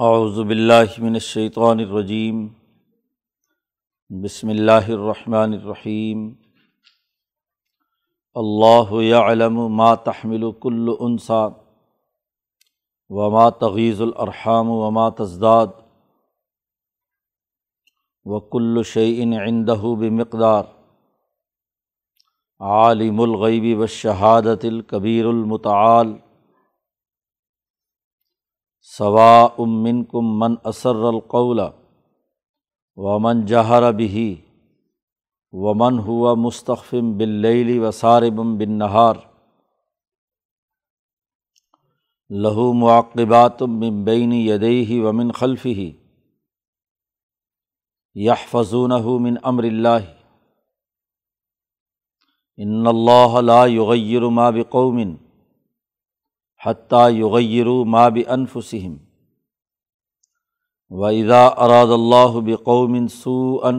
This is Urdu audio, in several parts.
اعوذ باللہ من الشیطان الرجیم، بسم اللہ الرحمن الرحیم۔ اللہ یعلم ما تحمل کل انسا وما تغیز الارحام وما تزداد وکل شعین عندہ بمقدار۔ عالم الغیبی و شہادت الکبیر المتعال۔ ثوا امن کم من اثر القول و من جہر بھی و من ہوا مستقفم بلّی و صاربم بن نہار لہو معقبات من بین یدئی و من خلفی یہ فضون من امر اللہ ان اللہ لا یغیر ما بقوم حتیٰ یغیر ما بانفسہم و اذا اراد اللہ بقوم سوءا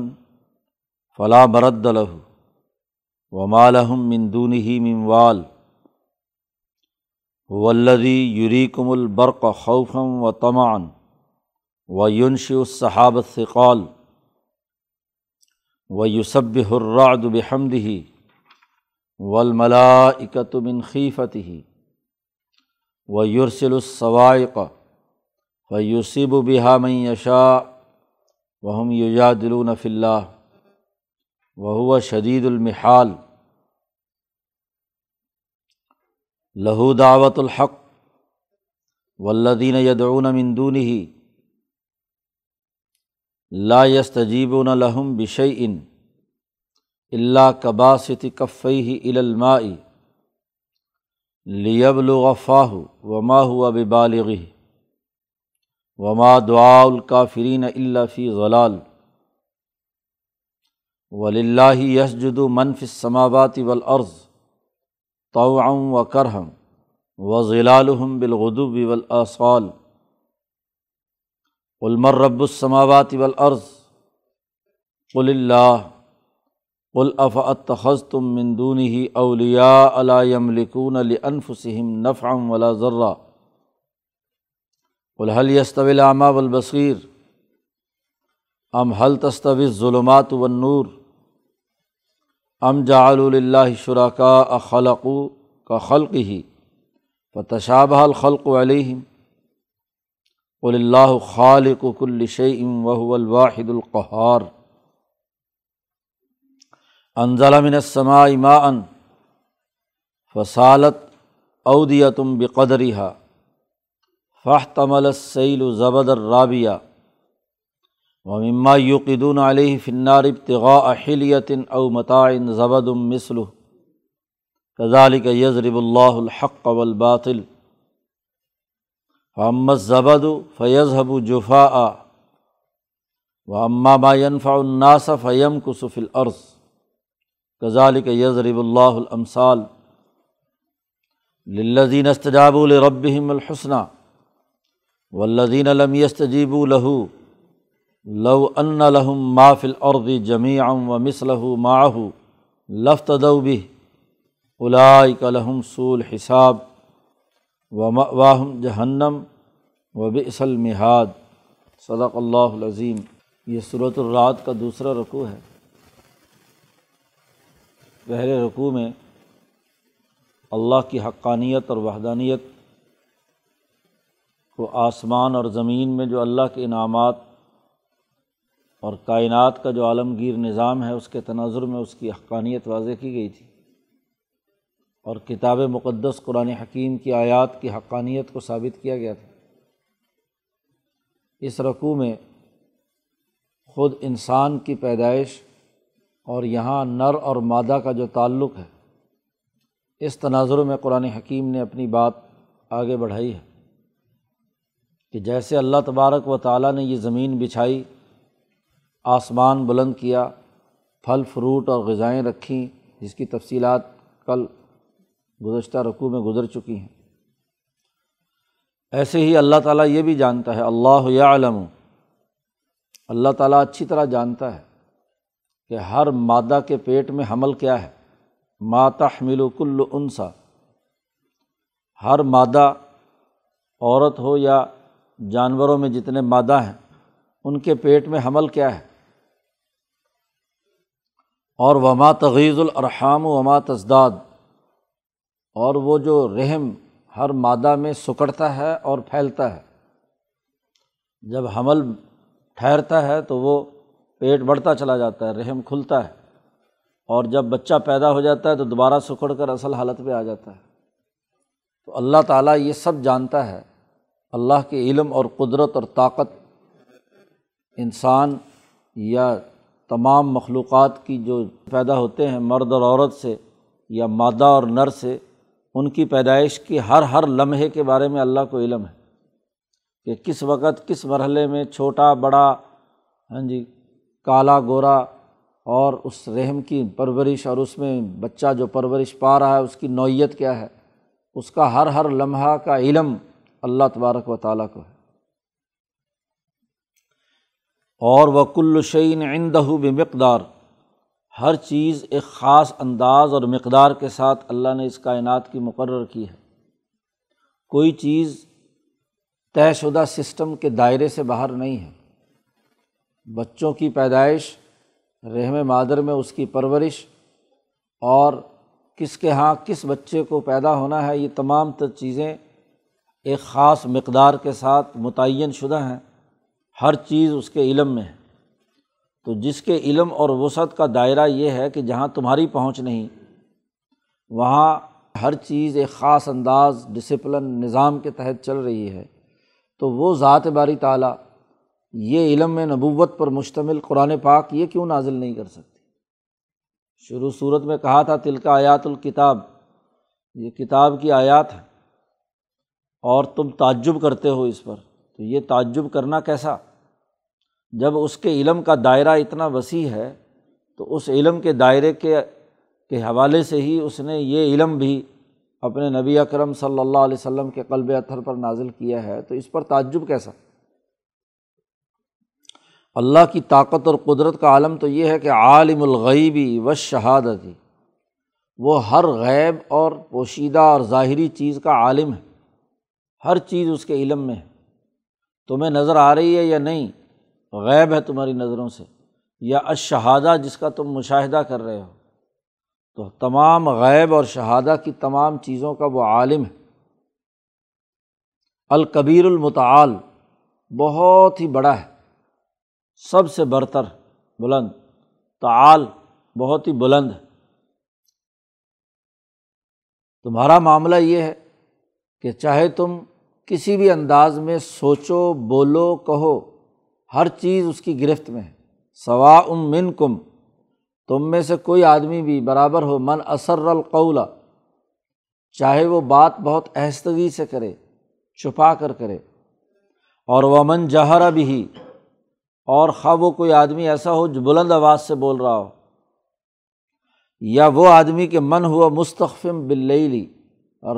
فلا مرد له. وما لهم من دونه من وال. هو الذي يريكم البرق خوفا وطمعا وينشئ السحاب الثقال ويسبح الرعد بحمده والملائکۃ من و خیفته ويرسل الصواعق فيصيب بها من يشاء وهم يجادلون في الله وهو شدید المحال لہو دعوت الحق والذین یدعون من دونه لا يستجيبون لهم بشيء اللہ قباست کفی الماء لیبلغفاہ وما ہوا ببالغ وما دعاء الکافرین اللہ فی غلال وللہ یسجد منف السماوات والارض طوعا و کرہم و ضلالحم بالغدب والاصال علمر رب السماوات والارض قل اللہ قل اف اتخذ تم مندون ہی اولیا علام لکون الفسم نفعم ولا ذرہ الحل یستویل عامہ والبصیر ام حل تستوی ظلمات و نور ام جعل اللہ شراکا اخلق کا خلق ہی فتشابہ الخلق علیہم قل اللہ خالق کل شعیم وهو الواحد القہار انزل من السماء ماء فصالت اودیتم بقدرها فاحتمل السیل زبد الرابیہ ومما یوقدون علیہ فی النار ابتغاء حلیت او متاع زبد مثلہ كذلك یضرب اللہ الحق والباطل فاما الزبد فیضحب جفاء واما ما ينفع الناس فيمكث في الارض کزالک یضرب اللہ الامثال للذین استجاب الربهم الحسنى والذین لم يستجيبوا له لو ان لهم ما في الارض جميعا ومثله معه لافتدوا به اولئک لهم سوء الحساب ومأواهم جہنم وبئس المہاد صدق اللہ العظیم یہ صورت الرات کا دوسرا رقوع ہے پہلے رقوع میں اللہ کی حقانیت اور وحدانیت کو آسمان اور زمین میں جو اللہ کے انعامات اور کائنات کا جو عالمگیر نظام ہے، اس کے تناظر میں اس کی حقانیت واضح کی گئی تھی۔ اور کتاب مقدس قرآن حکیم کی آیات کی حقانیت کو ثابت کیا گیا تھا۔ اس رقوع میں خود انسان کی پیدائش اور یہاں نر اور مادہ کا جو تعلق ہے، اس تناظر میں قرآن حکیم نے اپنی بات آگے بڑھائی ہے کہ جیسے اللہ تبارک و تعالیٰ نے یہ زمین بچھائی، آسمان بلند کیا، پھل، فروٹ اور غذائیں رکھیں جس کی تفصیلات کل گزشتہ رقوع میں گزر چکی ہیں۔ ایسے ہی اللہ تعالیٰ یہ بھی جانتا ہے، اللہ علم اللہ تعالیٰ اچھی طرح جانتا ہے۔ کہ ہر مادہ کے پیٹ میں حمل کیا ہے۔ ماتا حمل و کل انسا۔ ہر مادہ عورت ہو یا جانوروں میں جتنے مادہ ہیں، ان کے پیٹ میں حمل کیا ہے۔ اور وما تغیز الرحام وما تزداد۔ اور وہ جو رحم ہر مادہ میں سکڑتا ہے اور پھیلتا ہے۔ جب حمل ٹھہرتا ہے تو وہ پیٹ بڑھتا چلا جاتا ہے، رحم کھلتا ہے۔ اور جب بچہ پیدا ہو جاتا ہے تو دوبارہ سکڑ کر اصل حالت پہ آ جاتا ہے۔ تو اللہ تعالیٰ یہ سب جانتا ہے۔ اللہ کے علم اور قدرت اور طاقت انسان یا تمام مخلوقات کی جو پیدا ہوتے ہیں، مرد اور عورت سے یا مادہ اور نر سے، ان کی پیدائش کی ہر ہر لمحے کے بارے میں اللہ کو علم ہے۔ کہ کس وقت، کس مرحلے میں چھوٹا، بڑا ہاں جی کالا گورا اور اس رحم کی پرورش اور اس میں بچہ جو پرورش پا رہا ہے، اس کی نوعیت کیا ہے؟ اس کا ہر ہر لمحہ کا علم اللہ تبارک و تعالیٰ کو ہے۔ اور وہ کل شعین عندہ بمقدار، ہر چیز ایک خاص انداز اور مقدار کے ساتھ اللہ نے اس کائنات کی مقرر کی ہے۔ کوئی چیز طے شدہ سسٹم کے دائرے سے باہر نہیں ہے۔ بچوں کی پیدائش، رحم مادر میں اس کی پرورش، اور کس کے ہاں کس بچے کو پیدا ہونا ہے، یہ تمام تر چیزیں ایک خاص مقدار کے ساتھ متعین شدہ ہیں۔ ہر چیز اس کے علم میں ہے۔ تو جس کے علم اور وسعت کا دائرہ یہ ہے کہ جہاں تمہاری پہنچ نہیں، وہاں ہر چیز ایک خاص انداز ڈسپلن نظام کے تحت چل رہی ہے۔ تو وہ ذات باری تعلیٰ یہ علم میں نبوت پر مشتمل قرآن پاک یہ کیوں نازل نہیں کر سکتی؟ شروع صورت میں کہا تھا تل کا آیات الکتاب، یہ کتاب کی آیات ہے اور تم تعجب کرتے ہو اس پر، تو یہ تعجب کرنا کیسا؟ جب اس کے علم کا دائرہ اتنا وسیع ہے، تو اس علم کے دائرے کے کے حوالے سے ہی اس نے یہ علم بھی اپنے نبی اکرم صلی اللہ علیہ وسلم کے قلب اتھر پر نازل کیا ہے، تو اس پر تعجب کیسا؟ اللہ کی طاقت اور قدرت کا عالم تو یہ ہے کہ عالم الغیبی و شہادتی وہ ہر غیب اور پوشیدہ اور ظاہری چیز کا عالم ہے، ہر چیز اس کے علم میں ہے۔ تمہیں نظر آ رہی ہے یا نہیں؟ غیب ہے تمہاری نظروں سے، یا اشہادہ جس کا تم مشاہدہ کر رہے ہو۔ تو تمام غیب اور شہادہ کی تمام چیزوں کا وہ عالم ہے۔ الکبیر المتعال، بہت ہی بڑا ہے۔ سب سے برتر بلند، تعال بہت ہی بلند ہے۔ تمہارا معاملہ یہ ہے کہ چاہے تم کسی بھی انداز میں سوچو، بولو، کہو، ہر چیز اس کی گرفت میں ہے۔ سوا ام من کم تم میں سے کوئی آدمی بھی برابر ہو، من اثر القولا چاہے وہ بات بہت آہستگی سے کرے، چھپا کر کرے، اور وہ من جہرا بھی اور خواہ وہ کوئی آدمی ایسا ہو جو بلند آواز سے بول رہا ہو۔ یا وہ آدمی کے من ہوا مستقفم بلّی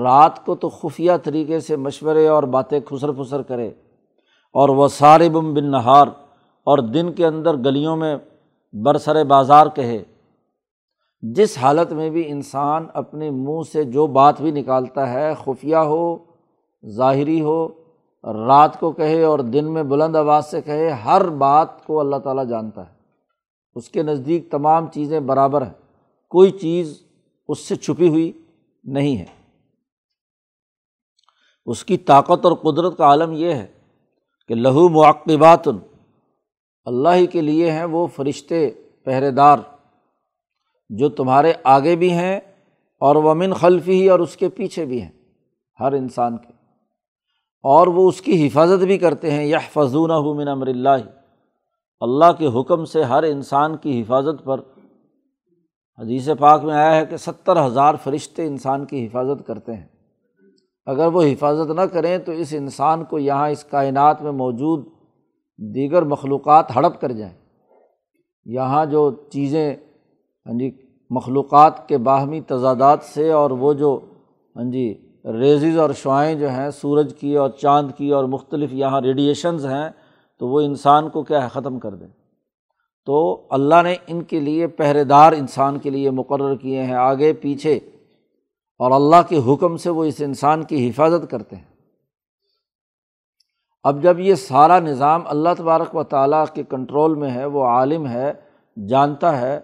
رات کو تو خفیہ طریقے سے مشورے اور باتیں خسر پھسر کرے۔ اور وہ سارے بم بن نہار اور دن کے اندر گلیوں میں برسر بازار کہے۔ جس حالت میں بھی انسان اپنے منہ سے جو بات بھی نکالتا ہے، خفیہ ہو، ظاہری ہو رات کو کہے اور دن میں بلند آواز سے کہے، ہر بات کو اللہ تعالیٰ جانتا ہے۔ اس کے نزدیک تمام چیزیں برابر ہیں۔ کوئی چیز اس سے چھپی ہوئی نہیں ہے۔ اس کی طاقت اور قدرت کا عالم یہ ہے کہ لہو معقبات اللہ ہی کے لیے ہیں وہ فرشتے پہرے دار جو تمہارے آگے بھی ہیں اور وہ خلفی ہی اور اس کے پیچھے بھی ہیں۔ ہر انسان کے اور وہ اس کی حفاظت بھی کرتے ہیں یہ فضون من امر اللہ۔ اللہ کے حکم سے ہر انسان کی حفاظت پر۔ حدیث پاک میں آیا ہے کہ ستر ہزار فرشتے انسان کی حفاظت کرتے ہیں۔ اگر وہ حفاظت نہ کریں تو اس انسان کو یہاں اس کائنات میں موجود دیگر مخلوقات ہڑپ کر جائیں۔ یہاں جو چیزیں ہاں جی مخلوقات کے باہمی تضادات سے اور وہ جو ہاں جی ریزز اور شعائیں جو ہیں، سورج کی اور چاند کی اور مختلف یہاں ریڈیشنز ہیں، تو وہ انسان کو کیا ہے، ختم کر دیں۔ تو اللہ نے ان کے لیے پہرے دار انسان کے لیے مقرر کیے ہیں، آگے، پیچھے۔ اور اللہ کے حکم سے وہ اس انسان کی حفاظت کرتے ہیں۔ اب جب یہ سارا نظام اللہ تبارک و تعالیٰ کے کنٹرول میں ہے، وہ عالم ہے، جانتا ہے،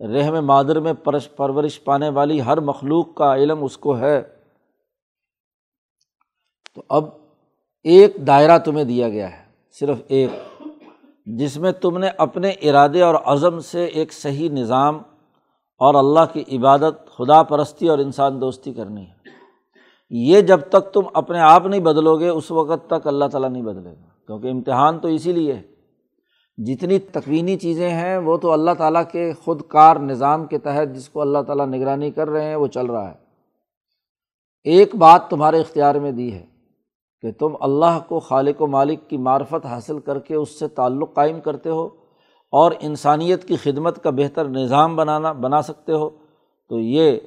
رحم مادر میں پرش پرورش پانے والی ہر مخلوق کا علم اس کو ہے۔ تو اب ایک دائرہ تمہیں دیا گیا ہے، صرف ایک، جس میں تم نے اپنے ارادے اور عزم سے ایک صحیح نظام اور اللہ کی عبادت خدا پرستی اور انسان دوستی کرنی ہے۔ یہ جب تک تم اپنے آپ نہیں بدلو گے، اس وقت تک اللہ تعالیٰ نہیں بدلے گا، کیونکہ امتحان تو اسی لیے ہے۔ جتنی تکوینی چیزیں ہیں، وہ تو اللہ تعالیٰ کے خود کار نظام کے تحت جس کو اللہ تعالیٰ نگرانی کر رہے ہیں، وہ چل رہا ہے۔ ایک بات تمہارے اختیار میں دی ہے کہ تم اللہ کو خالق و مالک کی معرفت حاصل کر کے اس سے تعلق قائم کرتے ہو اور انسانیت کی خدمت کا بہتر نظام بنانا، بنا سکتے ہو، تو یہ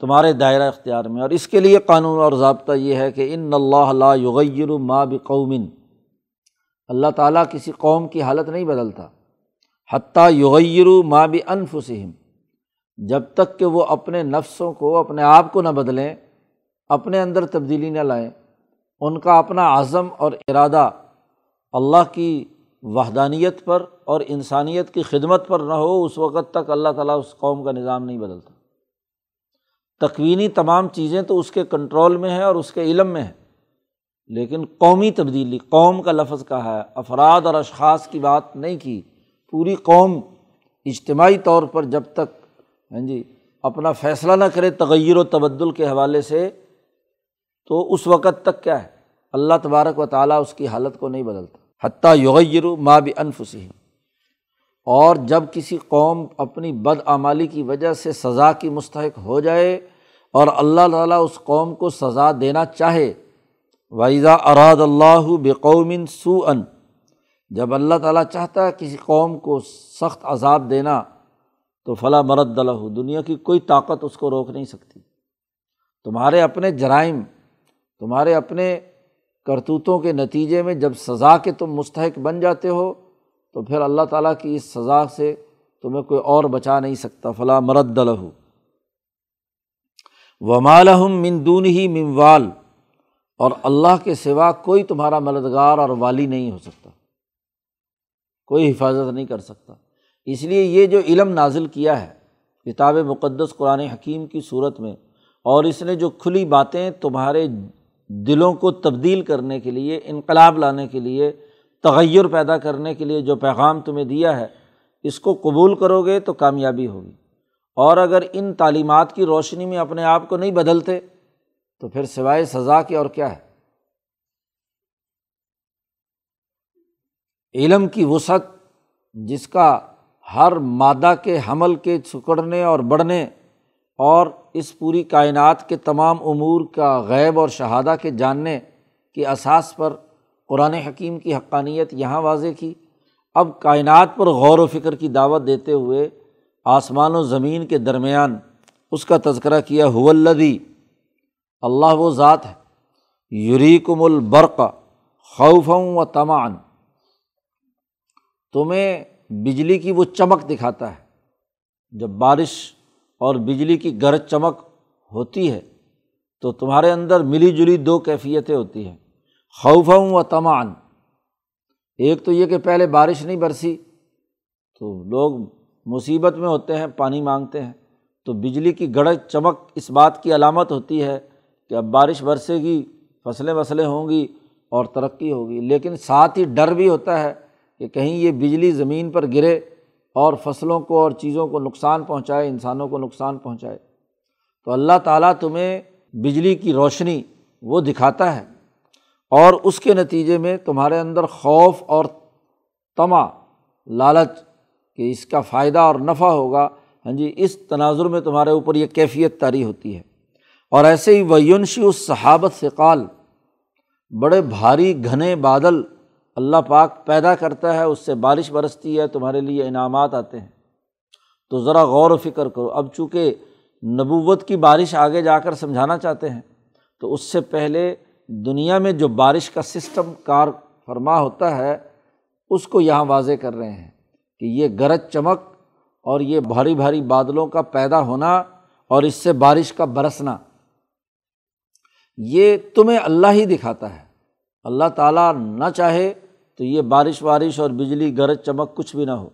تمہارے دائرہ اختیار میں۔ اور اس کے لیے قانون اور ضابطہ یہ ہے کہ ان اللہ یغیر ما بقومن اللہ تعالیٰ کسی قوم کی حالت نہیں بدلتا۔ حتیٰ یغیر ما بنفسم جب تک کہ وہ اپنے نفسوں کو، اپنے آپ کو نہ بدلیں، اپنے اندر تبدیلی نہ لائیں۔ ان کا اپنا عزم اور ارادہ اللہ کی وحدانیت پر اور انسانیت کی خدمت پر نہ ہو، اس وقت تک اللہ تعالیٰ اس قوم کا نظام نہیں بدلتا۔ تکوینی تمام چیزیں تو اس کے کنٹرول میں ہیں اور اس کے علم میں ہے لیکن قومی تبدیلی، قوم کا لفظ کہا ہے۔ افراد اور اشخاص کی بات نہیں کی، پوری قوم اجتماعی طور پر جب تک ہاں جی اپنا فیصلہ نہ کرے تغیر و تبدل کے حوالے سے تو اس وقت تک کیا ہے؟ اللہ تبارک و تعالیٰ اس کی حالت کو نہیں بدلتا۔ حتیٰ یغیر ماں بھی انفسی اور جب کسی قوم اپنی بد آمالی کی وجہ سے سزا کی مستحق ہو جائے اور اللہ تعالیٰ اس قوم کو سزا دینا چاہے ویزا اراد اللہ بقومن سو ان جب اللہ تعالیٰ چاہتا ہے کسی قوم کو سخت عذاب دینا، تو فلاں مرد اللہ دنیا کی کوئی طاقت اس کو روک نہیں سکتی۔ تمہارے اپنے جرائم تمہارے اپنے کرتوتوں کے نتیجے میں جب سزا کے تم مستحق بن جاتے ہو، تو پھر اللہ تعالیٰ کی اس سزا سے تمہیں کوئی اور بچا نہیں سکتا فلاں مرد لہو۔ ومالحم مندون ہی مموال اور اللہ کے سوا کوئی تمہارا مددگار اور والی نہیں ہو سکتا۔ کوئی حفاظت نہیں کر سکتا۔ اس لیے یہ جو علم نازل کیا ہے، کتاب مقدس قرآن حکیم کی صورت میں، اور اس نے جو کھلی باتیں تمہارے دلوں کو تبدیل کرنے کے لیے، انقلاب لانے کے لیے، تغیر پیدا کرنے کے لیے جو پیغام تمہیں دیا ہے، اس کو قبول کرو گے تو کامیابی ہوگی۔ اور اگر ان تعلیمات کی روشنی میں اپنے آپ کو نہیں بدلتے، تو پھر سوائے سزا کے اور کیا ہے؟ علم کی وسعت، جس کا ہر مادہ کے حمل کے سکڑنے اور بڑھنے اور اس پوری کائنات کے تمام امور کا غیب اور شہادہ کے جاننے کے اساس پر قرآن حکیم کی حقانیت یہاں واضح کی۔ اب کائنات پر غور و فکر کی دعوت دیتے ہوئے آسمان و زمین کے درمیان اس کا تذکرہ کیا حولدی اللہ وہ ذات ہے۔ یوریکم البرق خوفوں و تمان تمہیں بجلی کی وہ چمک دکھاتا ہے۔ جب بارش اور بجلی کی گرج چمک ہوتی ہے تو تمہارے اندر ملی جلی دو کیفیتیں ہوتی ہیں خوف و تمان ایک تو یہ کہ پہلے بارش نہیں برسی تو لوگ مصیبت میں ہوتے ہیں، پانی مانگتے ہیں۔ تو بجلی کی گڑج چمک اس بات کی علامت ہوتی ہے کہ اب بارش برسے گی، فصلیں وصلیں ہوں گی اور ترقی ہوگی۔ لیکن ساتھ ہی ڈر بھی ہوتا ہے کہ کہیں یہ بجلی زمین پر گرے اور فصلوں کو اور چیزوں کو نقصان پہنچائے، انسانوں کو نقصان پہنچائے۔ تو اللہ تعالیٰ تمہیں بجلی کی روشنی وہ دکھاتا ہے اور اس کے نتیجے میں تمہارے اندر خوف اور تما لالچ کہ اس کا فائدہ اور نفع ہوگا۔ ہاں جی اس تناظر میں تمہارے اوپر یہ کیفیت طاری ہوتی ہے۔ اور ایسے ہی ویونشی اس صحابت سے قال بڑے بھاری، گھنے بادل اللہ پاک پیدا کرتا ہے، اس سے بارش برستی ہے، تمہارے لیے انعامات آتے ہیں۔ تو ذرا غور و فکر کرو۔ اب چونکہ نبوت کی بارش آگے جا کر سمجھانا چاہتے ہیں، تو اس سے پہلے دنیا میں جو بارش کا سسٹم کار فرما ہوتا ہے، اس کو یہاں واضح کر رہے ہیں کہ یہ گرج چمک اور یہ بھاری بھاری بادلوں کا پیدا ہونا اور اس سے بارش کا برسنا، یہ تمہیں اللہ ہی دکھاتا ہے۔ اللہ تعالیٰ نہ چاہے تو یہ بارش وارش اور بجلی گرج چمک کچھ بھی نہ ہو۔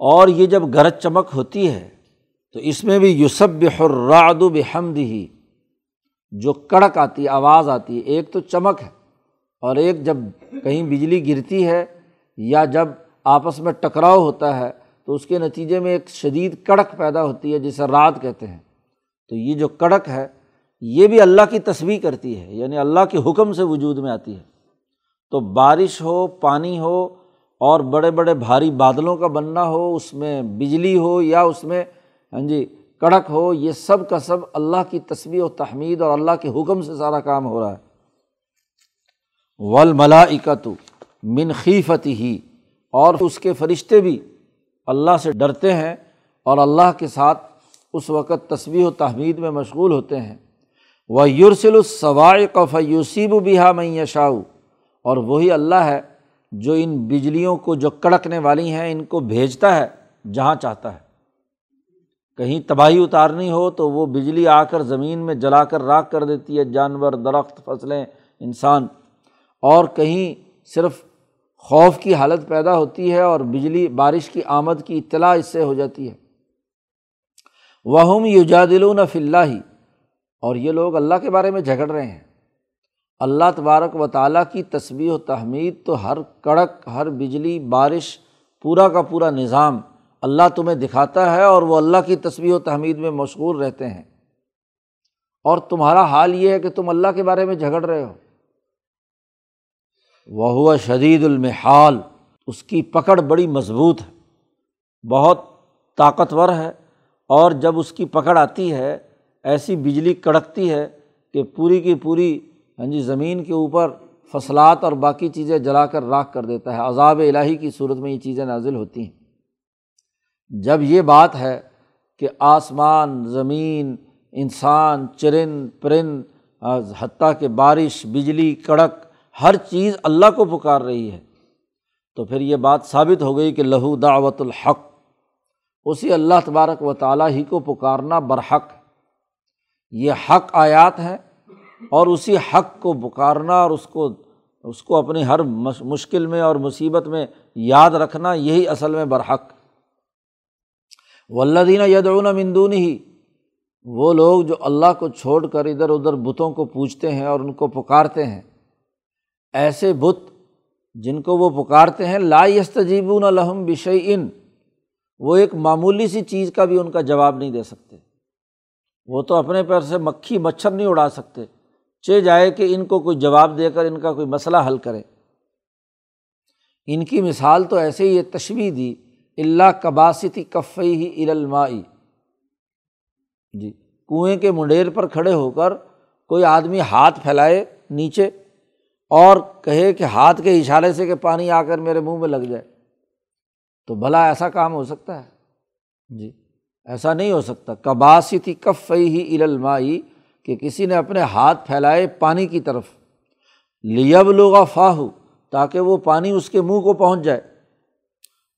اور یہ جب گرج چمک ہوتی ہے، تو اس میں بھی یوسب بحراد و بحمد ہی جو کڑک آتی ہے آواز آتی ہے ایک تو چمک ہے، اور ایک جب کہیں بجلی گرتی ہے یا جب آپس میں ٹکراؤ ہوتا ہے، تو اس کے نتیجے میں ایک شدید کڑک پیدا ہوتی ہے، جسے رات کہتے ہیں۔ تو یہ جو کڑک ہے، یہ بھی اللہ کی تصویر کرتی ہے یعنی اللہ کے حکم سے وجود میں آتی ہے۔ تو بارش ہو، پانی ہو اور بڑے بڑے بھاری بادلوں کا بننا ہو، اس میں بجلی ہو یا اس میں ہاں جی کڑک ہو، یہ سب کا سب اللہ کی تصویر و تحمید اور اللہ کے حکم سے سارا کام ہو رہا ہے۔ ول ملا منخیفت ہی اور اس کے فرشتے بھی اللہ سے ڈرتے ہیں اور اللہ کے ساتھ اس وقت تصویر و تحمید میں مشغول ہوتے ہیں۔ وہ یورسل الصوائق یوسیب و بہا یشاؤ اور وہی اللہ ہے جو ان بجلیوں کو جو کڑکنے والی ہیں، ان کو بھیجتا ہے جہاں چاہتا ہے۔ کہیں تباہی اتارنی ہو تو وہ بجلی آ کر زمین میں جلا کر راکھ کر دیتی ہے، جانور، درخت، فصلیں، انسان۔ اور کہیں صرف خوف کی حالت پیدا ہوتی ہے اور بجلی، بارش کی آمد کی اطلاع اس سے ہو جاتی ہے۔ وہ یوجادلون فلّہ ہی اور یہ لوگ اللہ کے بارے میں جھگڑ رہے ہیں۔ اللہ تبارک و تعالیٰ کی تصویر و تحمید تو ہر کڑک، ہر بجلی، بارش، پورا کا پورا نظام اللہ تمہیں دکھاتا ہے اور وہ اللہ کی تصویر و تحمید میں مشغول رہتے ہیں۔ اور تمہارا حال یہ ہے کہ تم اللہ کے بارے میں جھگڑ رہے ہو۔ وہ ہوا شدید المحال، اس کی پکڑ بڑی مضبوط ہے، بہت طاقتور ہے، اور جب اس کی پکڑ آتی ہے، ایسی بجلی کڑکتی ہے کہ پوری کی پوری ہاں جی زمین کے اوپر فصلات اور باقی چیزیں جلا کر راکھ کر دیتا ہے۔ عذاب الہی کی صورت میں یہ چیزیں نازل ہوتی ہیں۔ جب یہ بات ہے کہ آسمان، زمین، انسان، چرند، پرند، حتیٰ کہ بارش، بجلی، کڑک، ہر چیز اللہ کو پکار رہی ہے، تو پھر یہ بات ثابت ہو گئی کہ لہو دعوت الحق، اسی اللہ تبارک و تعالیٰ ہی کو پکارنا برحق۔ یہ حق آیات ہیں اور اسی حق کو پکارنا اور اس کو اس کو اپنی ہر مشکل میں اور مصیبت میں یاد رکھنا، یہی اصل میں برحق۔ ولدین یدعون مندون ہی وہ لوگ جو اللہ کو چھوڑ کر ادھر ادھر بتوں کو پوچھتے ہیں اور ان کو پکارتے ہیں۔ ایسے بت جن کو وہ پکارتے ہیں، لا یستجیبون الحم بشعین وہ ایک معمولی سی چیز کا بھی ان کا جواب نہیں دے سکتے۔ وہ تو اپنے پیر سے مکھی مچھر نہیں اڑا سکتے۔ چے جائے کہ ان کو کوئی جواب دے کر ان کا کوئی مسئلہ حل کرے۔ ان کی مثال تو ایسے ہی یہ تشویح دی اللہ قباستی کفئی ہی علمائی جی کنویں کے منڈیر پر کھڑے ہو کر کوئی آدمی ہاتھ پھیلائے نیچے اور کہے کہ ہاتھ کے اشارے سے کہ پانی آ کر میرے منہ میں لگ جائے، تو بھلا ایسا کام ہو سکتا ہے۔ جی ایسا نہیں ہو سکتا۔ قباستی کفئی ہی علمائی کہ کسی نے اپنے ہاتھ پھیلائے پانی کی طرف۔ لیب لوگا فاہو تاکہ وہ پانی اس کے منہ کو پہنچ جائے۔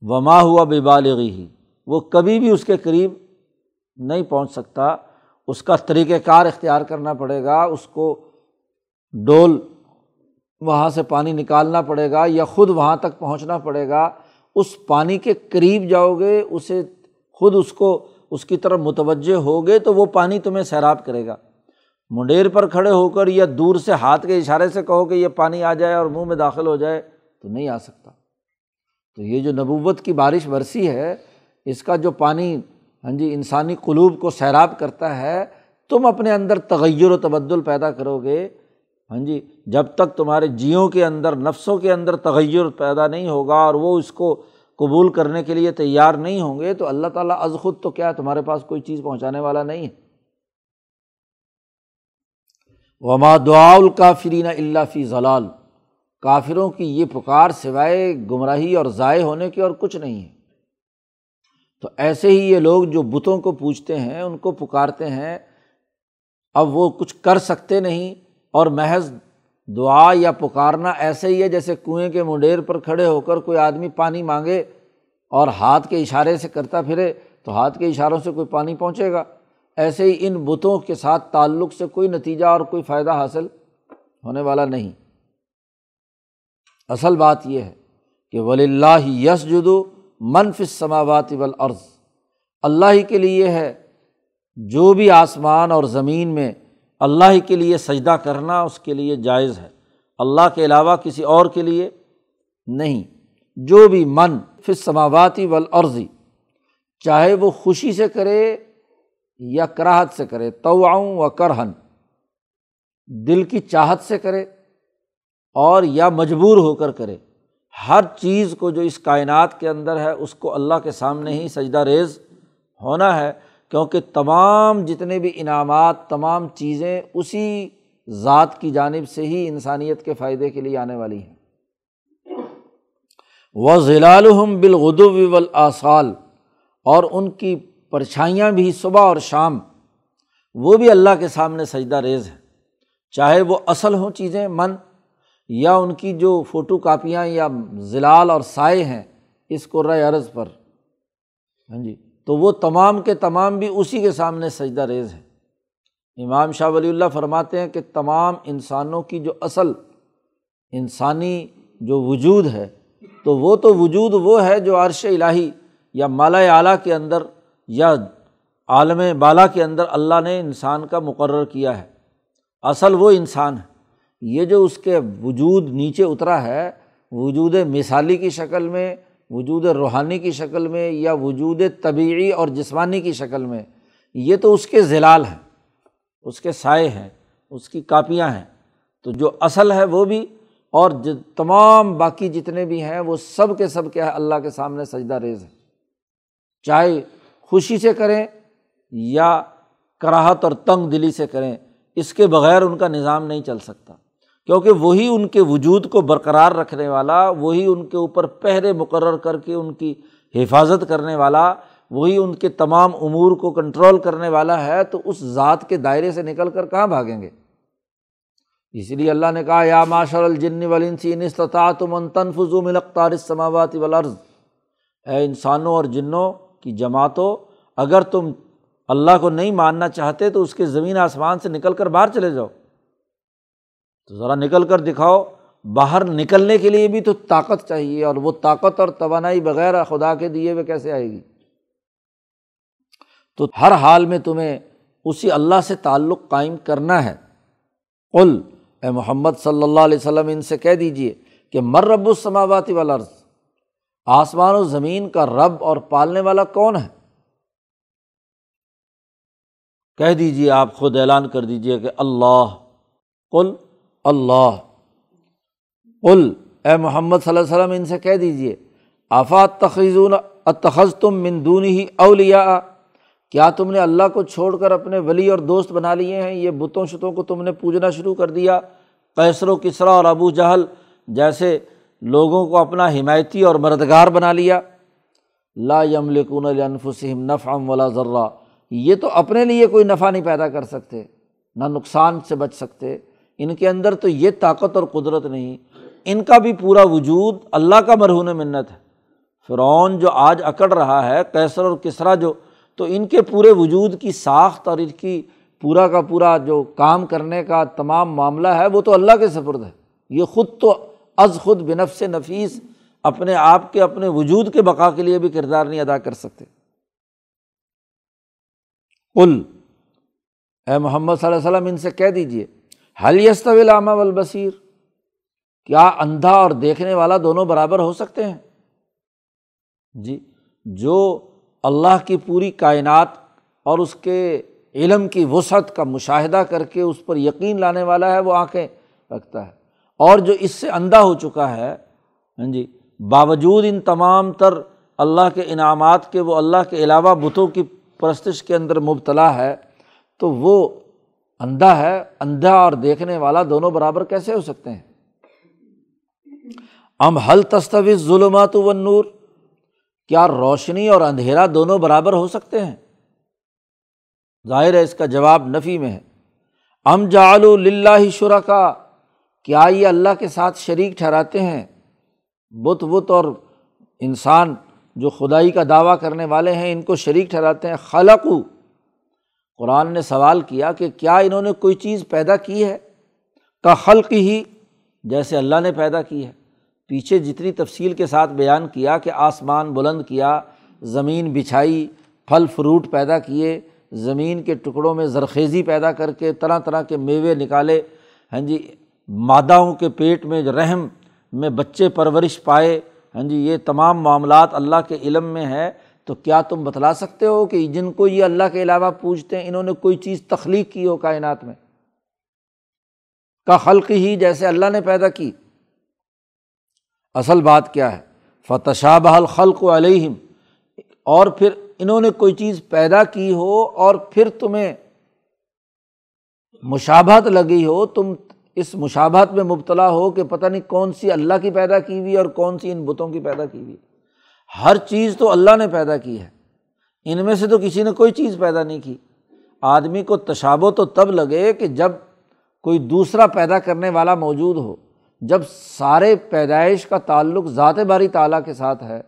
وما ہوا بے بالغی ہی وہ کبھی بھی اس کے قریب نہیں پہنچ سکتا۔ اس کا طریقۂ کار اختیار کرنا پڑے گا، اس کو ڈول وہاں سے پانی نکالنا پڑے گا یا خود وہاں تک پہنچنا پڑے گا۔ اس پانی کے قریب جاؤ گے، اسے خود اس کو، اس کی طرف متوجہ ہوگے تو وہ پانی تمہیں سیراب کرے گا۔ منڈیر پر کھڑے ہو کر یا دور سے ہاتھ کے اشارے سے کہو کہ یہ پانی آ جائے اور منہ میں داخل ہو جائے تو نہیں آ سکتا۔ تو یہ جو نبوت کی بارش برسی ہے، اس کا جو پانی ہاں جی انسانی قلوب کو سیراب کرتا ہے، تم اپنے اندر تغیر و تبدل پیدا کرو گے۔ ہاں جی جب تک تمہارے جیوں کے اندر، نفسوں کے اندر تغیر پیدا نہیں ہوگا اور وہ اس کو قبول کرنے کے لیے تیار نہیں ہوں گے، تو اللہ تعالیٰ از خود تو کیا تمہارے پاس کوئی چیز پہنچانے والا نہیں ہے؟ وما دعا الکافرین اللہ فی ضلال کافروں کی یہ پکار سوائے گمراہی اور ضائع ہونے کی اور کچھ نہیں ہے۔ تو ایسے ہی یہ لوگ جو بتوں کو پوچھتے ہیں، ان کو پکارتے ہیں، اب وہ کچھ کر سکتے نہیں۔ اور محض دعا یا پکارنا ایسے ہی ہے جیسے کنویں کے منڈیر پر کھڑے ہو کر کوئی آدمی پانی مانگے اور ہاتھ کے اشارے سے کرتا پھرے تو ہاتھ کے اشاروں سے کوئی پانی پہنچے گا۔ ایسے ہی ان بتوں کے ساتھ تعلق سے کوئی نتیجہ اور کوئی فائدہ حاصل ہونے والا نہیں۔ اصل بات یہ ہے کہ ولی اللہ یس جدو منف سماوات والارض اللہ ہی کے لیے ہے جو بھی آسمان اور زمین میں اللہ ہی کے لیے سجدہ کرنا اس کے لیے جائز ہے۔ اللہ کے علاوہ کسی اور کے لیے نہیں۔ جو بھی من پھر سماواتی ولعرضی چاہے وہ خوشی سے کرے یا کراہت سے کرے تو و کرہن دل کی چاہت سے کرے اور یا مجبور ہو کر کرے۔ ہر چیز کو جو اس کائنات کے اندر ہے، اس کو اللہ کے سامنے ہی سجدہ ریز ہونا ہے، کیونکہ تمام جتنے بھی انعامات، تمام چیزیں اسی ذات کی جانب سے ہی انسانیت کے فائدے کے لیے آنے والی ہیں۔ و ضلالحم بالغدو ولاصال اور ان کی پرچھائیاں بھی صبح اور شام، وہ بھی اللہ کے سامنے سجدہ ریز ہے چاہے وہ اصل ہوں چیزیں، من، یا ان کی جو فوٹو کاپیاں یا ضلال اور سائے ہیں، اس قرۂۂ عرض پر۔ ہاں جی تو وہ تمام کے تمام بھی اسی کے سامنے سجدہ ریز ہے امام شاہ ولی اللہ فرماتے ہیں کہ تمام انسانوں کی جو اصل انسانی جو وجود ہے، تو وہ تو وجود وہ ہے جو عرش الٰہی یا مالا اعلیٰ کے اندر یا عالم بالا کے اندر اللہ نے انسان کا مقرر کیا ہے۔ اصل وہ انسان ہے۔ یہ جو اس کے وجود نیچے اترا ہے، وجود مثالی کی شکل میں، وجود روحانی کی شکل میں یا وجود طبعی اور جسمانی کی شکل میں، یہ تو اس کے ذلال ہیں، اس کے سائے ہیں، اس کی کاپیاں ہیں۔ تو جو اصل ہے وہ بھی اور تمام باقی جتنے بھی ہیں، وہ سب کے سب کیا ہے اللہ کے سامنے سجدہ ریز ہے۔ چاہے خوشی سے کریں یا کراہت اور تنگ دلی سے کریں، اس کے بغیر ان کا نظام نہیں چل سکتا۔ کیونکہ وہی ان کے وجود کو برقرار رکھنے والا، وہی ان کے اوپر پہرے مقرر کر کے ان کی حفاظت کرنے والا، وہی ان کے تمام امور کو کنٹرول کرنے والا ہے، تو اس ذات کے دائرے سے نکل کر کہاں بھاگیں گے؟ اسی لیے اللہ نے کہا، یا ماشر الجن ولنسی نستطاعت من تنفذ من اقطار السماوات والارض۔ اے انسانوں اور جنوں کی جماعتوں، اگر تم اللہ کو نہیں ماننا چاہتے تو اس کے زمین آسمان سے نکل کر باہر چلے جاؤ۔ تو ذرا نکل کر دکھاؤ، باہر نکلنے کے لیے بھی تو طاقت چاہیے اور وہ طاقت اور توانائی بغیر خدا کے دیے ہوئے کیسے آئے گی؟ تو ہر حال میں تمہیں اسی اللہ سے تعلق قائم کرنا ہے۔ قل، اے محمد صلی اللہ علیہ وسلم، ان سے کہہ دیجیے کہ مر رب السماواتی والا آسمان و زمین کا رب اور پالنے والا کون ہے؟ کہہ دیجیے آپ خود اعلان کر دیجیے کہ اللہ کل اللہ کل اے محمد صلی اللہ علیہ وسلم، ان سے کہہ دیجیے آفات تخیزون اتخذ تم مندون ہی اولیا کیا تم نے اللہ کو چھوڑ کر اپنے ولی اور دوست بنا لیے ہیں؟ یہ بتوں شتوں کو تم نے پوجنا شروع کر دیا، قیصر و کسرا اور ابو جہل جیسے لوگوں کو اپنا حمایتی اور مردگار بنا لیا۔ لا یملکون لانفسہم نفعم ولا ذرہ یہ تو اپنے لیے کوئی نفع نہیں پیدا کر سکتے، نہ نقصان سے بچ سکتے۔ ان کے اندر تو یہ طاقت اور قدرت نہیں، ان کا بھی پورا وجود اللہ کا مرہون منت ہے۔ فرعون جو آج اکڑ رہا ہے کیسر اور کسرا جو، تو ان کے پورے وجود کی ساخت اور ان کی پورا کا پورا جو کام کرنے کا تمام معاملہ ہے، وہ تو اللہ کے سپرد ہے۔ یہ خود تو از خود بنف سے نفیس اپنے آپ کے، اپنے وجود کے بقا کے لیے بھی کردار نہیں ادا کر سکتے۔ کل اے محمد صلی اللہ علیہ وسلم، ان سے کہہ دیجیے حل یست علامہ البصیر کیا اندھا اور دیکھنے والا دونوں برابر ہو سکتے ہیں؟ جی جو اللہ کی پوری کائنات اور اس کے علم کی وسعت کا مشاہدہ کر کے اس پر یقین لانے والا ہے، وہ آنکھیں رکھتا ہے۔ اور جو اس سے اندھا ہو چکا ہے ہاں جی باوجود ان تمام تر اللہ کے انعامات کے، وہ اللہ کے علاوہ بتوں کی پرستش کے اندر مبتلا ہے، تو وہ اندھا ہے، اندھا اور دیکھنے والا دونوں برابر کیسے ہو سکتے ہیں؟ ام حل تصویر ظلمات و نور کیا روشنی اور اندھیرا دونوں برابر ہو سکتے ہیں؟ ظاہر ہے اس کا جواب نفی میں ہے۔ ام جعل اللہ شرکا کیا یہ اللہ کے ساتھ شریک ٹھہراتے ہیں؟ بت بت اور انسان جو خدائی کا دعویٰ کرنے والے ہیں، ان کو شریک ٹھہراتے ہیں۔ خلق قرآن نے سوال کیا کہ کیا انہوں نے کوئی چیز پیدا کی ہے؟ کا خلق ہی جیسے اللہ نے پیدا کی ہے۔ پیچھے جتنی تفصیل کے ساتھ بیان کیا کہ آسمان بلند کیا، زمین بچھائی، پھل فروٹ پیدا کیے، زمین کے ٹکڑوں میں زرخیزی پیدا کر کے، طرح طرح کے میوے نکالے۔ ہاں جی ماداؤں کے پیٹ میں رحم میں بچے پرورش پائے ہاں جی یہ تمام معاملات اللہ کے علم میں ہے تو کیا تم بتلا سکتے ہو کہ جن کو یہ اللہ کے علاوہ پوچھتے ہیں، انہوں نے کوئی چیز تخلیق کی ہو کائنات میں؟ کا خلق ہی جیسے اللہ نے پیدا کی۔ اصل بات کیا ہے؟ فتح بحل خلق و علیہم اور پھر انہوں نے کوئی چیز پیدا کی ہو اور پھر تمہیں مشابہت لگی ہو، تم اس مشابہت میں مبتلا ہو کہ پتہ نہیں کون سی اللہ کی پیدا کی ہوئی اور کون سی ان بتوں کی پیدا کی ہوئی۔ ہر چیز تو اللہ نے پیدا کی ہے۔ ان میں سے تو کسی نے کوئی چیز پیدا نہیں کی۔ آدمی کو تشابو تو تب لگے کہ جب کوئی دوسرا پیدا کرنے والا موجود ہو۔ جب سارے پیدائش کا تعلق ذات باری تعالیٰ کے ساتھ ہے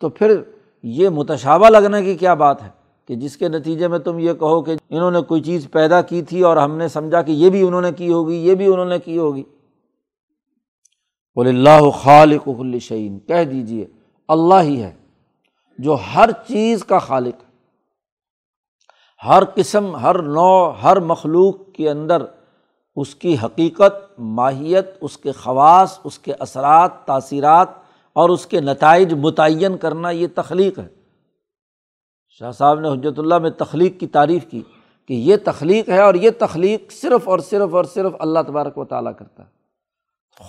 تو پھر یہ متشابہ لگنے کی کیا بات ہے؟ کہ جس کے نتیجے میں تم یہ کہو کہ انہوں نے کوئی چیز پیدا کی تھی اور ہم نے سمجھا کہ یہ بھی انہوں نے کی ہوگی، یہ بھی انہوں نے کی ہوگی۔ بول اللہ خالق شعین کہہ دیجیے اللہ ہی ہے جو ہر چیز کا خالق ہر قسم، ہر نو ہر مخلوق کے اندر اس کی حقیقت، ماہیت، اس کے خواص، اس کے اثرات، تاثیرات اور اس کے نتائج متعین کرنا یہ تخلیق ہے۔ شاہ صاحب نے حجرت اللہ میں تخلیق کی تعریف کی کہ یہ تخلیق ہے اور یہ تخلیق صرف اور صرف اور صرف اللہ تبارک و تعالیٰ کرتا ہے۔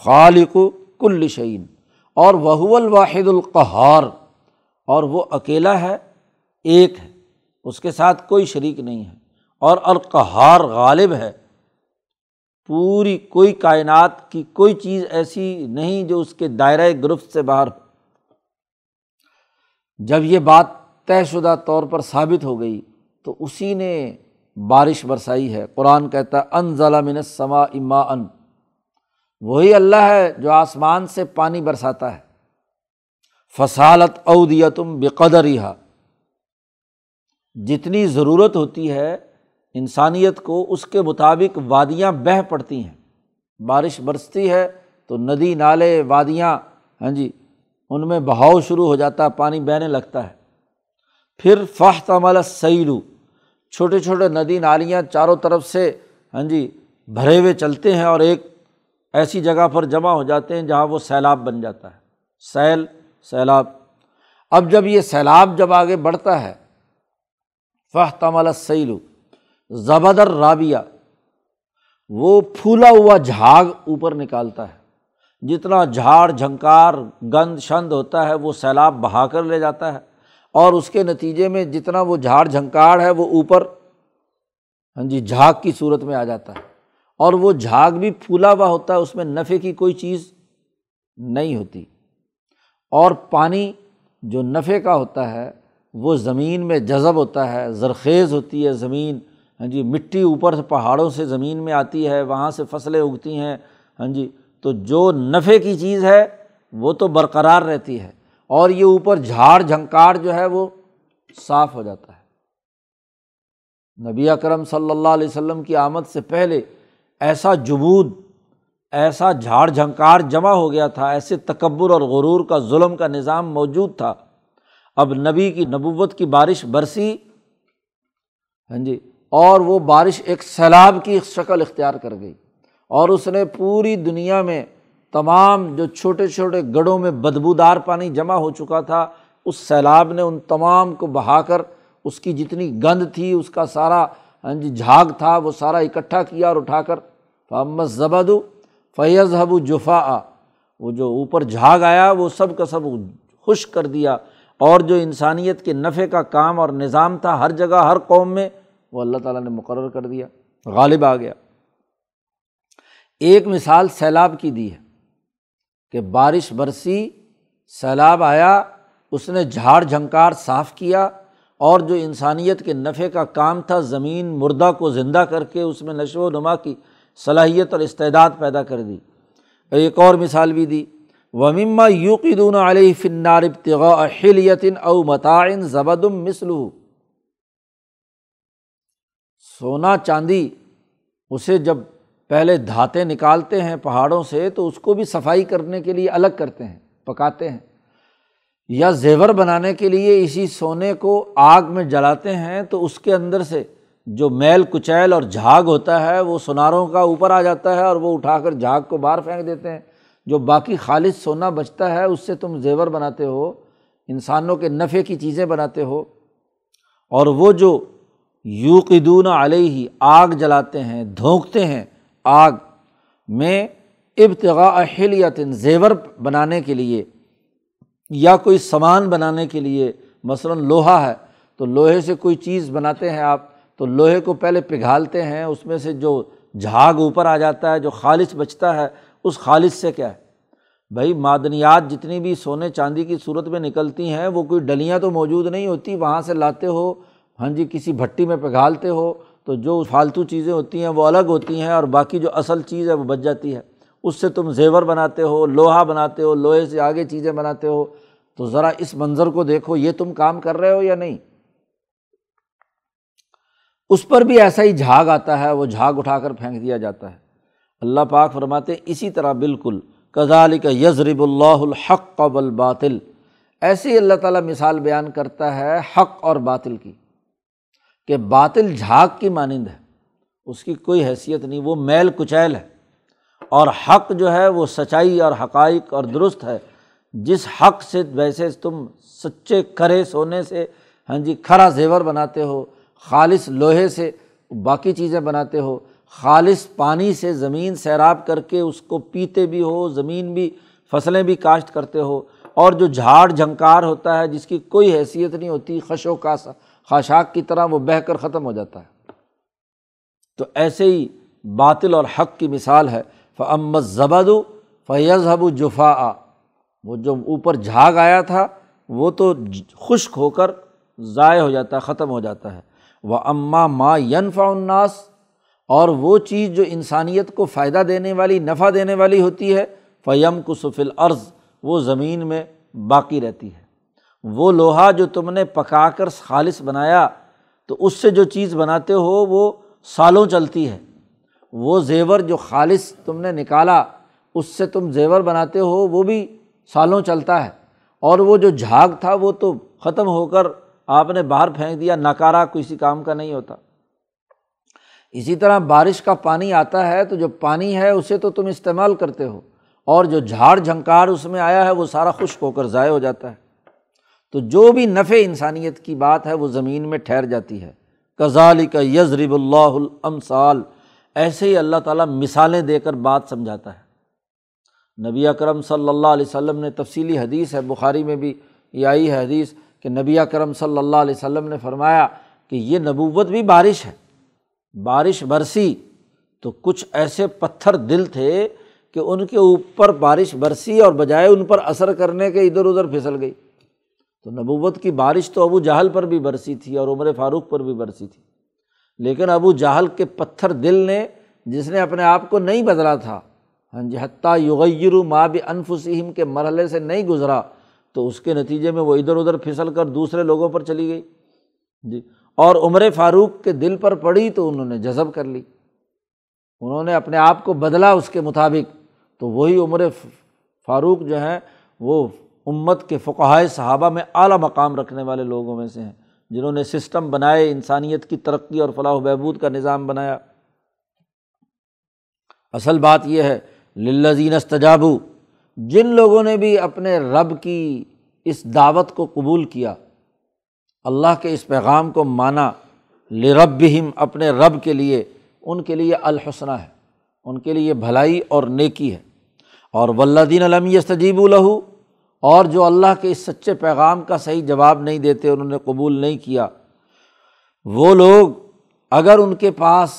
خالق کل شعین اور وہ الواحد القہار، اور وہ اکیلا ہے، ایک ہے، اس کے ساتھ کوئی شریک نہیں ہے۔ اور القہار غالب ہے، پوری کوئی کائنات کی کوئی چیز ایسی نہیں جو اس کے دائرۂ گرفت سے باہر ہو۔ جب یہ بات طے شدہ طور پر ثابت ہو گئی، تو اسی نے بارش برسائی ہے۔ قرآن کہتا ہے ان ضلع من سما اما ان وہی اللہ ہے جو آسمان سے پانی برساتا ہے۔ فصالت اودیتم بقدر رہا جتنی ضرورت ہوتی ہے، انسانیت کو اس کے مطابق وادیاں بہہ پڑتی ہیں۔ بارش برستی ہے تو ندی، نالے، وادیاں ہاں جی ان میں بہاؤ شروع ہو جاتا ہے پانی بہنے لگتا ہے۔ پھر فح تمل سیلو چھوٹے چھوٹے ندی نالیاں چاروں طرف سے ہاں جی بھرے ہوئے چلتے ہیں اور ایک ایسی جگہ پر جمع ہو جاتے ہیں جہاں وہ سیلاب بن جاتا ہے۔ سیل، سیلاب۔ اب جب یہ سیلاب جب آگے بڑھتا ہے فح تمل سیلو زبدر رابعہ وہ پھولا ہوا جھاگ اوپر نکالتا ہے۔ جتنا جھاڑ، جھنکار، گند، شند ہوتا ہے، وہ سیلاب بہا کر لے جاتا ہے۔ اور اس کے نتیجے میں جتنا وہ جھاڑ جھنکاڑ ہے وہ اوپر ہاں جی جھاگ کی صورت میں آ جاتا ہے۔ اور وہ جھاگ بھی پھولا ہوا ہوتا ہے، اس میں نفے کی کوئی چیز نہیں ہوتی۔ اور پانی جو نفے کا ہوتا ہے، وہ زمین میں جذب ہوتا ہے، زرخیز ہوتی ہے زمین ہاں جی مٹی اوپر سے، پہاڑوں سے زمین میں آتی ہے، وہاں سے فصلیں اگتی ہیں ہاں جی تو جو نفے کی چیز ہے، وہ تو برقرار رہتی ہے۔ اور یہ اوپر جھاڑ جھنکاڑ جو ہے وہ صاف ہو جاتا ہے۔ نبی اکرم صلی اللہ علیہ وسلم کی آمد سے پہلے ایسا جبود، ایسا جھاڑ جھنکار جمع ہو گیا تھا، ایسے تکبر اور غرور کا، ظلم کا نظام موجود تھا۔ اب نبی کی نبوت کی بارش برسی۔ ہاں جی اور وہ بارش ایک سیلاب کی شکل اختیار کر گئی۔ اور اس نے پوری دنیا میں تمام جو چھوٹے چھوٹے گڑھوں میں بدبودار پانی جمع ہو چکا تھا، اس سیلاب نے ان تمام کو بہا کر اس کی جتنی گند تھی، اس کا سارا ہاں جی جھاگ تھا، وہ سارا اکٹھا کیا اور اٹھا کر فمس زبد فیض حب جفا آ وہ جو اوپر جھاگ آیا، وہ سب کا سب خشک کر دیا۔ اور جو انسانیت کے نفع کا کام اور نظام تھا ہر جگہ، ہر قوم میں، وہ اللہ تعالیٰ نے مقرر کر دیا، غالب آ گیا۔ ایک مثال سیلاب کی دی ہے۔ کہ بارش برسی، سیلاب آیا، اس نے جھاڑ جھنکار صاف کیا اور جو انسانیت کے نفع کا کام تھا، زمین مردہ کو زندہ کر کے اس میں نشو و نما کی صلاحیت اور استعداد پیدا کر دی۔ ایک اور مثال بھی دی۔ ومما یوقدون علیہ فنار ابتغاء حلیتن او متعین زبدم مسلو سونا چاندی، اسے جب پہلے دھاتے نکالتے ہیں پہاڑوں سے تو اس کو بھی صفائی کرنے کے لیے الگ کرتے ہیں، پکاتے ہیں۔ یا زیور بنانے کے لیے اسی سونے کو آگ میں جلاتے ہیں تو اس کے اندر سے جو میل، کچیل اور جھاگ ہوتا ہے وہ سوناروں کا اوپر آ جاتا ہے اور وہ اٹھا کر جھاگ کو باہر پھینک دیتے ہیں۔ جو باقی خالص سونا بچتا ہے اس سے تم زیور بناتے ہو، انسانوں کے نفع کی چیزیں بناتے ہو۔ اور وہ جو یوقدون علیہ ہی آگ جلاتے ہیں، دھونکتے ہیں آگ میں ابتغاء اہلیت زیور بنانے کے لیے یا کوئی سامان بنانے کے لیے مثلاً لوہا ہے، تو لوہے سے کوئی چیز بناتے ہیں آپ، تو لوہے کو پہلے پگھالتے ہیں، اس میں سے جو جھاگ اوپر آ جاتا ہے، جو خالص بچتا ہے، اس خالص سے کیا ہے؟ بھائی، معدنیات جتنی بھی سونے چاندی کی صورت میں نکلتی ہیں، وہ کوئی ڈلیاں تو موجود نہیں ہوتی، وہاں سے لاتے ہو ہاں جی کسی بھٹی میں پگھالتے ہو تو جو فالتو چیزیں ہوتی ہیں وہ الگ ہوتی ہیں اور باقی جو اصل چیز ہے وہ بچ جاتی ہے۔ اس سے تم زیور بناتے ہو، لوہا بناتے ہو، لوہے سے آگے چیزیں بناتے ہو۔ تو ذرا اس منظر کو دیکھو، یہ تم کام کر رہے ہو یا نہیں؟ اس پر بھی ایسا ہی جھاگ آتا ہے، وہ جھاگ اٹھا کر پھینک دیا جاتا ہے۔ اللہ پاک فرماتے اسی طرح بالکل کزال کا یزرب اللہ الحق قبل باطل ایسے ہی اللہ تعالیٰ مثال بیان کرتا ہے حق اور باطل کی۔ کہ باطل جھاگ کی مانند ہے، اس کی کوئی حیثیت نہیں، وہ میل کچیل ہے۔ اور حق جو ہے، وہ سچائی اور حقائق اور درست ہے۔ جس حق سے ویسے تم سچے کھرے سونے سے ہاں جی کھرا زیور بناتے ہو، خالص لوہے سے باقی چیزیں بناتے ہو، خالص پانی سے زمین سیراب کر کے اس کو پیتے بھی ہو، زمین بھی، فصلیں بھی کاشت کرتے ہو، اور جو جھاڑ جھنکار ہوتا ہے، جس کی کوئی حیثیت نہیں ہوتی خش و کا خاشاک کی طرح وہ بہہ کر ختم ہو جاتا ہے۔ تو ایسے ہی باطل اور حق کی مثال ہے۔ فعمت زبد فیض حب جفا وہ جو اوپر جھاگ آیا تھا، وہ تو خشک ہو کر ضائع ہو جاتا ہے، ختم ہو جاتا ہے۔ وہ اماں ماں ینفا الناس۔ اور وہ چیز جو انسانیت کو فائدہ دینے والی، نفع دینے والی ہوتی ہے فیم کسفل عرض وہ زمین میں باقی رہتی ہے۔ وہ لوہا جو تم نے پکا کر خالص بنایا، تو اس سے جو چیز بناتے ہو وہ سالوں چلتی ہے۔ وہ زیور جو خالص تم نے نکالا، اس سے تم زیور بناتے ہو، وہ بھی سالوں چلتا ہے۔ اور وہ جو جھاگ تھا، وہ تو ختم ہو کر آپ نے باہر پھینک دیا نکارا کسی کام کا نہیں ہوتا۔ اسی طرح بارش کا پانی آتا ہے، تو جو پانی ہے، اسے تو تم استعمال کرتے ہو۔ اور جو جھاڑ جھنکار اس میں آیا ہے، وہ سارا خشک ہو کر ضائع ہو جاتا ہے۔ تو جو بھی نفع انسانیت کی بات ہے وہ زمین میں ٹھہر جاتی ہے۔ کزال کا یزرب اللہ الامثال۔ ایسے ہی اللہ تعالیٰ مثالیں دے کر بات سمجھاتا ہے۔ نبی اکرم صلی اللہ علیہ وسلم نے تفصیلی حدیث ہے، بخاری میں بھی یہ آئی ہے حدیث کہ نبی اکرم صلی اللہ علیہ وسلم نے فرمایا کہ یہ نبوت بھی بارش ہے، بارش برسی۔ تو کچھ ایسے پتھر دل تھے کہ ان کے اوپر بارش برسی اور بجائے ان پر اثر کرنے کے ادھر ادھر پھسل گئی۔ تو نبوت کی بارش تو ابو جہل پر بھی برسی تھی اور عمر فاروق پر بھی برسی تھی۔ لیکن ابو جہل کے پتھر دل نے جس نے اپنے آپ کو نہیں بدلا تھا ہاں جی حتیٰ یغیر ماں انفسم کے مرحلے سے نہیں گزرا، تو اس کے نتیجے میں وہ ادھر ادھر پھسل کر دوسرے لوگوں پر چلی گئی۔ جی اور عمر فاروق کے دل پر پڑی تو انہوں نے جذب کر لی۔ انہوں نے اپنے آپ کو بدلا اس کے مطابق، تو وہی عمر فاروق جو ہیں، وہ امت کے فقائے صحابہ میں اعلیٰ مقام رکھنے والے لوگوں میں سے ہیں، جنہوں نے سسٹم بنائے، انسانیت کی ترقی اور فلاح و بہبود کا نظام بنایا۔ اصل بات یہ ہے للزین استجابو جن لوگوں نے بھی اپنے رب کی اس دعوت کو قبول کیا، اللہ کے اس پیغام کو مانا لرب ہم اپنے رب کے لیے، ان کے لیے الحسنہ ہے، ان کے لیے بھلائی اور نیکی ہے۔ اور ولدین علم استجیب الہو اور جو اللہ کے اس سچے پیغام کا صحیح جواب نہیں دیتے، انہوں نے قبول نہیں کیا، وہ لوگ اگر ان کے پاس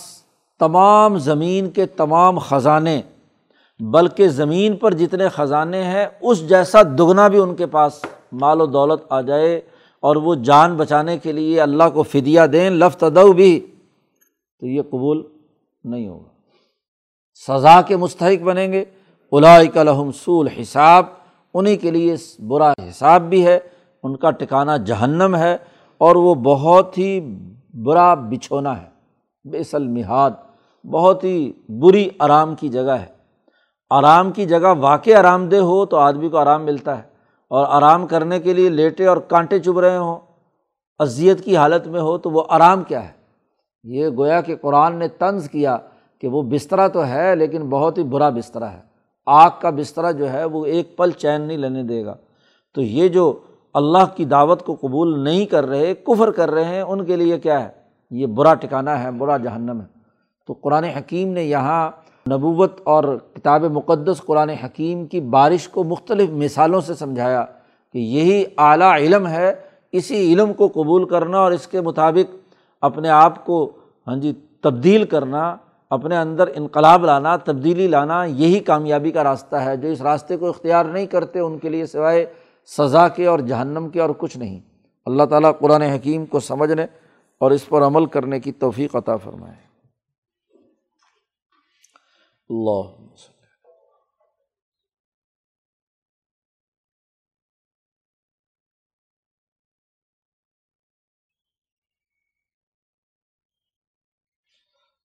تمام زمین کے تمام خزانے، بلکہ زمین پر جتنے خزانے ہیں، اس جیسا دگنا بھی ان کے پاس مال و دولت آ جائے اور وہ جان بچانے کے لیے اللہ کو فدیہ دیں، لفت ادو بھی، تو یہ قبول نہیں ہوگا۔ سزا کے مستحق بنیں گے۔ الحم سول حساب انہیں کے لیے برا حساب بھی ہے، ان کا ٹکانا جہنم ہے اور وہ بہت ہی برا بچھونا ہے۔ بے المحاد بہت ہی بری آرام کی جگہ ہے۔ آرام کی جگہ واقع آرام دہ ہو تو آدمی کو آرام ملتا ہے۔ اور آرام کرنے کے لیے لیٹے اور کانٹے چبھ رہے ہوں، اذیت کی حالت میں ہو تو وہ آرام کیا ہے؟ یہ گویا کہ قرآن نے طنز کیا کہ وہ بسترا تو ہے لیکن بہت ہی برا بسترا ہے۔ آگ کا بسترا جو ہے وہ ایک پل چین نہیں لینے دے گا۔ تو یہ جو اللہ کی دعوت کو قبول نہیں کر رہے، کفر کر رہے ہیں، ان کے لیے کیا ہے؟ یہ برا ٹکانا ہے، برا جہنم ہے۔ تو قرآن حکیم نے یہاں نبوت اور کتاب مقدس قرآن حکیم کی بارش کو مختلف مثالوں سے سمجھایا کہ یہی اعلیٰ علم ہے۔ اسی علم کو قبول کرنا اور اس کے مطابق اپنے آپ کو ہاں جی تبدیل کرنا اپنے اندر انقلاب لانا، تبدیلی لانا یہی کامیابی کا راستہ ہے، جو اس راستے کو اختیار نہیں کرتے، ان کے لیے سوائے سزا کے اور جہنم کے اور کچھ نہیں۔ اللہ تعالیٰ قرآن حکیم کو سمجھنے اور اس پر عمل کرنے کی توفیق عطا فرمائے۔ اللہ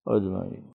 اجمعین۔